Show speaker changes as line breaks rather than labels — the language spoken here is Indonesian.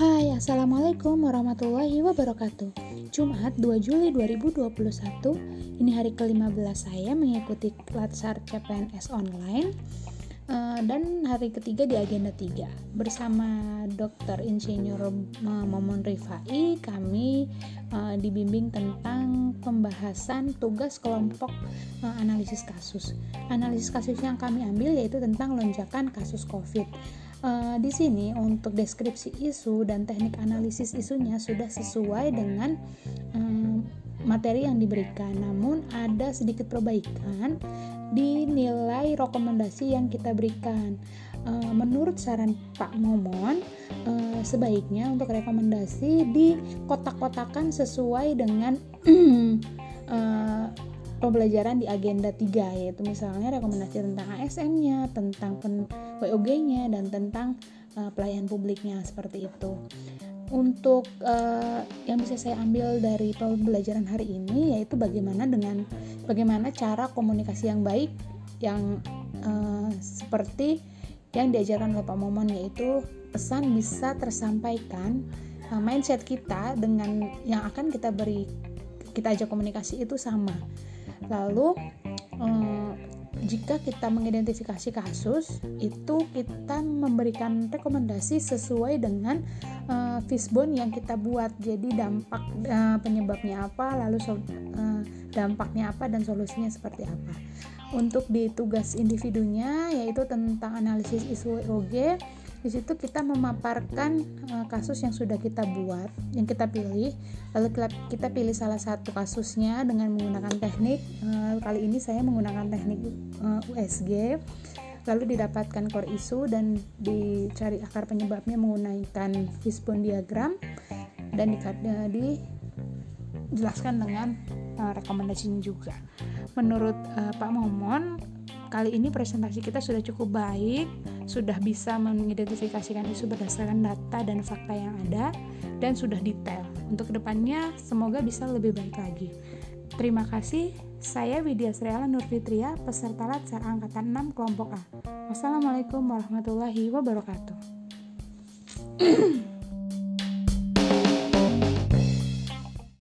Assalamualaikum warahmatullahi wabarakatuh. Jumat 2 Juli 2021 Ini hari ke-15 saya mengikuti Latsar CPNS online uh, Dan hari ketiga di agenda 3 Bersama Dr. Insinyur Momon Rifai Kami uh, dibimbing tentang pembahasan tugas kelompok analisis kasus. Analisis kasus yang kami ambil yaitu tentang lonjakan kasus COVID Uh, di sini untuk deskripsi isu dan teknik analisis isunya sudah sesuai dengan um, materi yang diberikan. Namun ada sedikit perbaikan di nilai rekomendasi yang kita berikan. Uh, menurut saran Pak Momon, sebaiknya untuk rekomendasi di kotak-kotakan sesuai dengan pembelajaran di agenda 3 yaitu misalnya rekomendasi tentang ASN-nya, tentang WOG-nya dan tentang uh, pelayanan publiknya seperti itu. Untuk uh, yang bisa saya ambil dari pembelajaran hari ini yaitu bagaimana dengan bagaimana cara komunikasi yang baik yang uh, seperti yang diajarkan oleh Pak Momon yaitu pesan bisa tersampaikan uh, mindset kita dengan yang akan kita beri kita ajak komunikasi itu sama Lalu eh, jika kita mengidentifikasi kasus itu kita memberikan rekomendasi sesuai dengan uh, fishbone yang kita buat. Jadi dampak uh, penyebabnya apa lalu uh, dampaknya apa dan solusinya seperti apa. Untuk di tugas individunya yaitu tentang analisis isu EOG di situ kita memaparkan uh, kasus yang sudah kita buat, yang kita pilih, lalu kita pilih salah satu kasusnya dengan menggunakan teknik. Uh, kali ini saya menggunakan teknik uh, eh, USG, lalu didapatkan core isu dan dicari akar penyebabnya menggunakan fishbone diagram dan di, uh, dijelaskan dengan uh, rekomendasinya juga. Menurut uh, Pak Momon, kali ini presentasi kita sudah cukup baik sudah bisa mengidentifikasikan isu berdasarkan data dan fakta yang ada dan sudah detail. Untuk ke depannya semoga bisa lebih baik lagi. Terima kasih. Saya Widya Sriala Nurfitria, peserta Latsar Angkatan 6 Kelompok A. Wassalamualaikum warahmatullahi wabarakatuh.